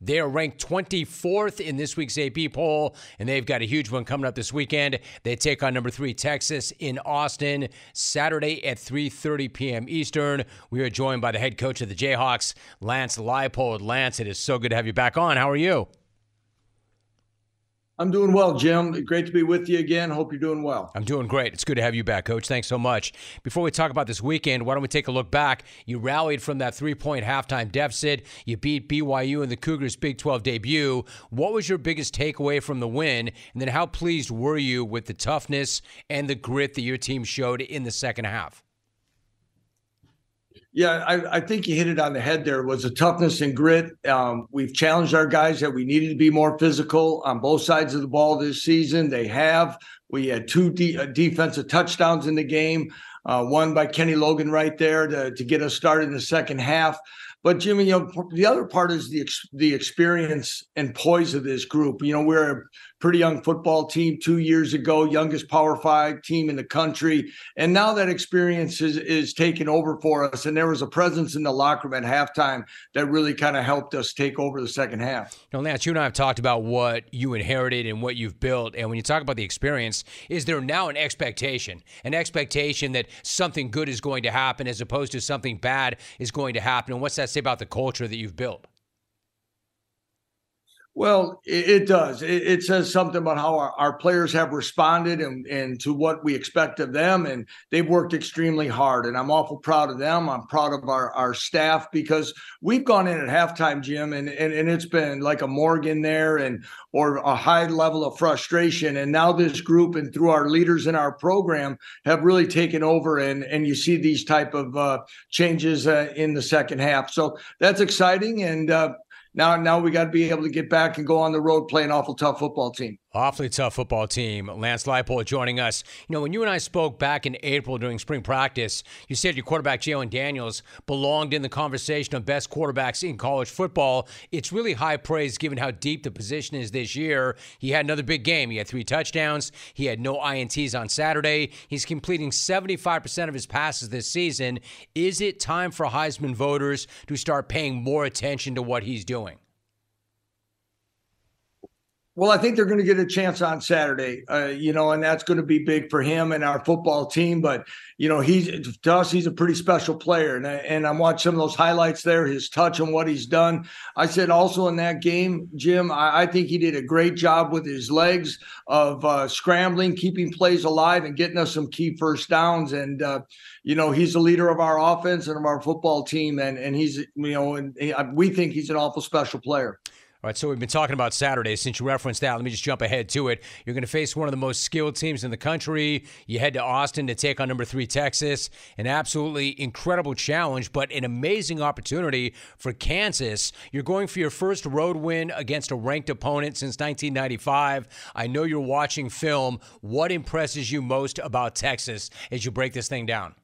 They are ranked 24th in this week's AP poll, and they've got a huge one coming up this weekend. They take on number three Texas in Austin Saturday at 3:30 p.m. Eastern. We are joined by the head coach of the Jayhawks, Lance Leipold. Lance, it is so good to have you back on. How are you? I'm doing well, Jim. Great to be with you again. Hope you're doing well. I'm doing great. It's good to have you back, Coach. Thanks so much. Before we talk about this weekend, why don't we take a look back? You rallied from that three point halftime deficit. You beat BYU in the Cougars' Big 12 debut. What was your biggest takeaway from the win? And then how pleased were you with the toughness and the grit that your team showed in the second half? Yeah, I, I, think you hit it on the head there. Was a toughness and grit. Um, we've challenged our guys that we needed to be more physical on both sides of the ball this season. They have. We had two de- uh, defensive touchdowns in the game, uh, one by Kenny Logan right there to, to get us started in the second half. But Jimmy, you know, the other part is the the experience and poise of this group. You know, we're pretty young football team two years ago, youngest Power Five team in the country, and now that experience is is taken over for us. And there was a presence in the locker room at halftime that really kind of helped us take over the second half. Now, Lance, you and I have talked about what you inherited and what you've built, and when you talk about the experience, is there now an expectation, an expectation that something good is going to happen as opposed to something bad is going to happen? And what's that say about the culture that you've built? Well, it, it does. It, it, says something about how our, our, players have responded and, and to what we expect of them. And they've worked extremely hard. And I'm awful proud of them. I'm proud of our, our staff because we've gone in at halftime, Jim, and, and, and it's been like a Morgan there and or a high level of frustration. And now this group and through our leaders in our program have really taken over and, and you see these type of uh, changes uh, in the second half. So that's exciting. And uh, now now we got to be able to get back and go on the road play an awful tough football team. Awfully tough football team. Lance Leipold joining us. You know, when you and I spoke back in April during spring practice, you said your quarterback Jalon Daniels belonged in the conversation of best quarterbacks in college football. It's really high praise given how deep the position is this year. He had another big game. He had three touchdowns. He had no INTs on Saturday. He's completing 75% of his passes this season. Is it time for Heisman voters to start paying more attention to what he's doing? Well, I think they're going to get a chance on Saturday, uh, you know, and that's going to be big for him and our football team. But you know, he's to us, he's a pretty special player, and I, and I'm watching some of those highlights there, his touch and what he's done. I said also in that game, Jim, I, I think he did a great job with his legs of uh, scrambling, keeping plays alive, and getting us some key first downs. And uh, you know, he's the leader of our offense and of our football team, and and he's you know, and he, we think he's an awful special player. All right, so we've been talking about Saturday. Since you referenced that, let me just jump ahead to it. You're going to face one of the most skilled teams in the country. You head to Austin to take on number three Texas. An absolutely incredible challenge, but an amazing opportunity for Kansas. You're going for your first road win against a ranked opponent since 1995. I know you're watching film. What impresses you most about Texas as you break this thing down?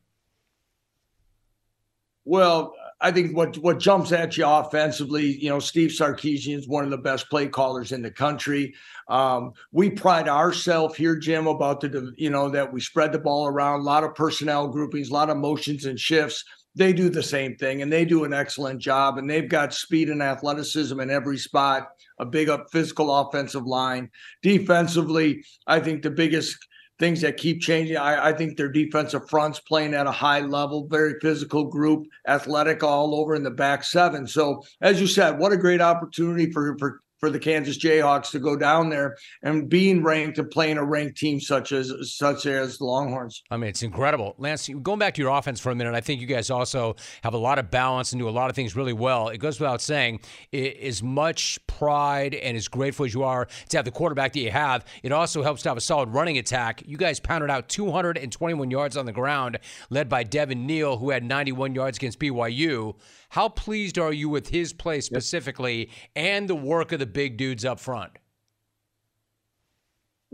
Well, I think what what jumps at you offensively, you know, Steve Sarkisian is one of the best play callers in the country. Um, we pride ourselves here, Jim, about the you know that we spread the ball around, a lot of personnel groupings, a lot of motions and shifts. They do the same thing, and they do an excellent job. And they've got speed and athleticism in every spot. A big up physical offensive line. Defensively, I think the biggest things that keep changing. I, I, think their defensive fronts playing at a high level, very physical group, athletic all over in the back seven. So, as you said, what a great opportunity for for for the Kansas Jayhawks to go down there and being ranked and playing a ranked team such as such as the Longhorns. I mean, it's incredible. Lance, going back to your offense for a minute, I think you guys also have a lot of balance and do a lot of things really well. It goes without saying, as much pride and as grateful as you are to have the quarterback that you have, it also helps to have a solid running attack. You guys pounded out 221 yards on the ground, led by Devin Neal, who had 91 yards against BYU. How pleased are you with his play specifically yep. and the work of the big dudes up front?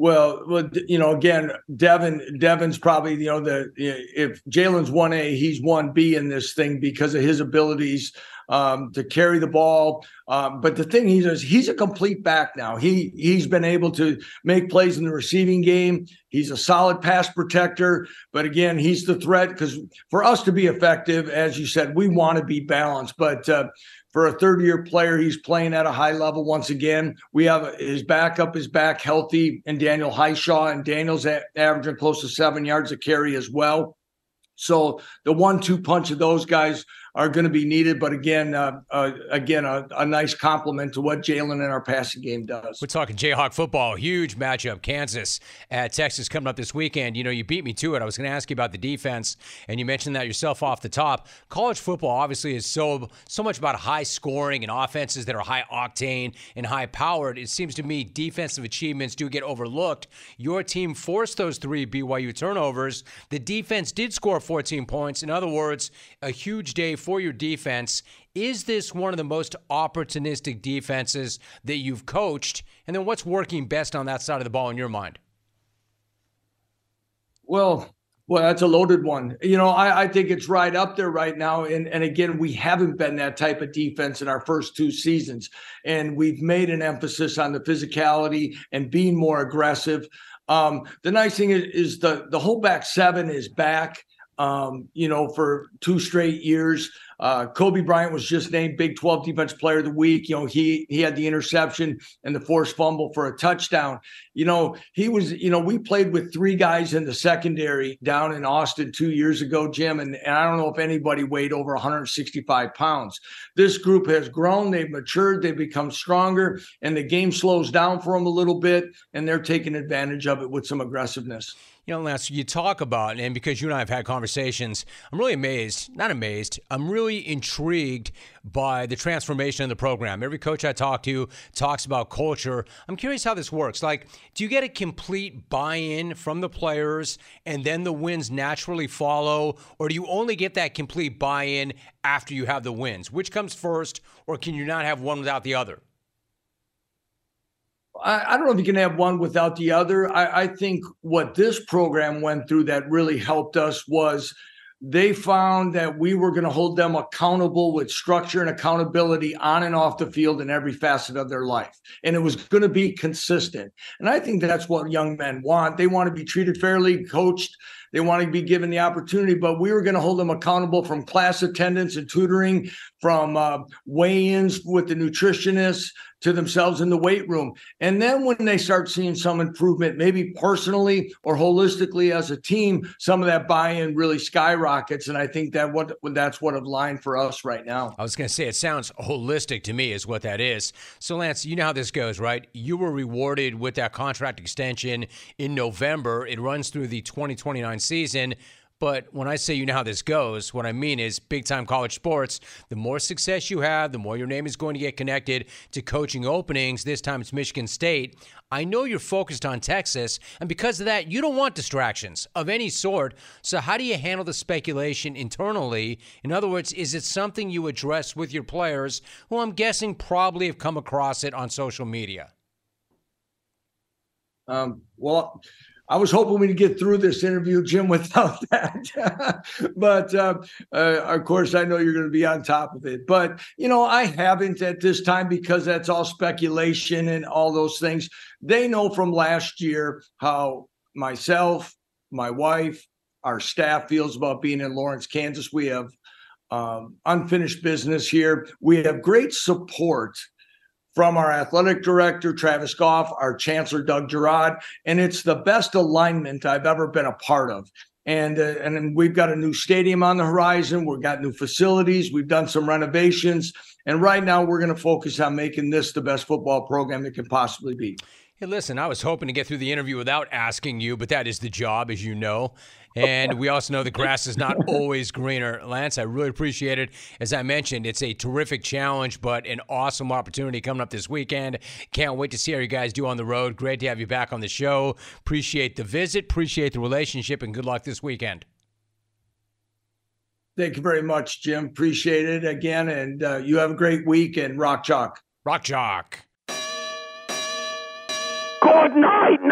Well, well, you know, again, Devin, Devin's probably, you know, the if Jalon's one A, he's one B in this thing because of his abilities um, to carry the ball. Um, but the thing does, he's a complete back now. He he's been able to make plays in the receiving game. He's a solid pass protector. But again, he's the threat because for us to be effective, as you said, we want to be balanced. But uh, for a third year player, he's playing at a high level once again. We have his backup is back healthy, and Daniel Hishaw, and Daniel's averaging close to seven yards a carry as well. So the one-two punch of those guys are going to be needed. But again, uh, uh, again, a, a, nice compliment to what Jalon in our passing game does. We're talking Jayhawk football, huge matchup. Kansas at Texas coming up this weekend. You know, you beat me to it. I was going to ask you about the defense, and you mentioned that yourself off the top. College football obviously is so so much about high scoring and offenses that are high octane and high powered. It seems to me defensive achievements do get overlooked. Your team forced those three BYU turnovers. The defense did score 14 points. In other words, a huge day for your defense. Is this one of the most opportunistic defenses that you've coached? And then what's working best on that side of the ball in your mind? Well, well, that's a loaded one. You know, I, I think it's right up there right now. And, and again, we haven't been that type of defense in our first two seasons. And we've made an emphasis on the physicality and being more aggressive. Um, the nice thing is, is the the whole back seven is back um, you know, for two straight years. Uh, Cobee Bryant was just named Big 12 Defense Player of the Week. You know, he he had the interception and the forced fumble for a touchdown. You know, he was. You know, we played with three guys in the secondary down in Austin two years ago, Jim, and, and I don't know if anybody weighed over 165 pounds. This group has grown. They've matured. They've become stronger, and the game slows down for them a little bit, and they're taking advantage of it with some aggressiveness. You know, Lance, you talk about, and because you and I have had conversations, I'm really amazed, not amazed, I'm really intrigued by the transformation of the program. Every coach I talk to talks about culture. I'm curious how this works. Like, do you get a complete buy in from the players and then the wins naturally follow? Or do you only get that complete buy in after you have the wins? Which comes first, or can you not have one without the other? I, I, don't know if you can have one without the other. I, I think what this program went through that really helped us was they found that we were going to hold them accountable with structure and accountability on and off the field in every facet of their life. And it was going to be consistent. And I think that's what young men want. They want to be treated fairly, coached they want to be given the opportunity, but we were going to hold them accountable from class attendance and tutoring, from uh, weigh-ins with the nutritionists to themselves in the weight room. And then when they start seeing some improvement, maybe personally or holistically as a team, some of that buy-in really skyrockets. And I think that what that's what aligned for us right now. I was going to say it sounds holistic to me, is what that is. So Lance, you know how this goes, right? You were rewarded with that contract extension in November. It runs through the 2029 season. But when I say you know how this goes, what I mean is big time college sports, the more success you have, the more your name is going to get connected to coaching openings. This time it's Michigan State. I know you're focused on Texas, and because of that, you don't want distractions of any sort. So, how do you handle the speculation internally? In other words, is it something you address with your players who I'm guessing probably have come across it on social media? Um, well, I was hoping we'd get through this interview, Jim, without that. but uh, uh, of course, I know you're going to be on top of it. But, you know, I haven't at this time because that's all speculation and all those things. They know from last year how myself, my wife, our staff feels about being in Lawrence, Kansas. We have um, unfinished business here. We have great support from our athletic director, Travis Goff, our chancellor, Doug Girod. And it's the best alignment I've ever been a part of. And, uh, and we've got a new stadium on the horizon. We've got new facilities. We've done some renovations. And right now, we're going to focus on making this the best football program it can possibly be. Hey, listen, I was hoping to get through the interview without asking you, but that is the job, as you know. And we also know the grass is not always greener. Lance, I really appreciate it. As I mentioned, it's a terrific challenge, but an awesome opportunity coming up this weekend. Can't wait to see how you guys do on the road. Great to have you back on the show. Appreciate the visit, appreciate the relationship, and good luck this weekend. Thank you very much, Jim. Appreciate it again. And uh, you have a great week and rock chalk. Rock chalk. Good night, night.